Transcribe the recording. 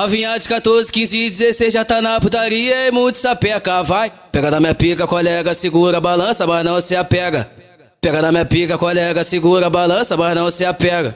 Novinha de 14, 15 e 16 já tá na putaria e muito sapeca, vai. Pega na minha pica, colega, segura, a balança, mas não se apega. Pega na minha pica, colega, segura, a balança, mas não se apega.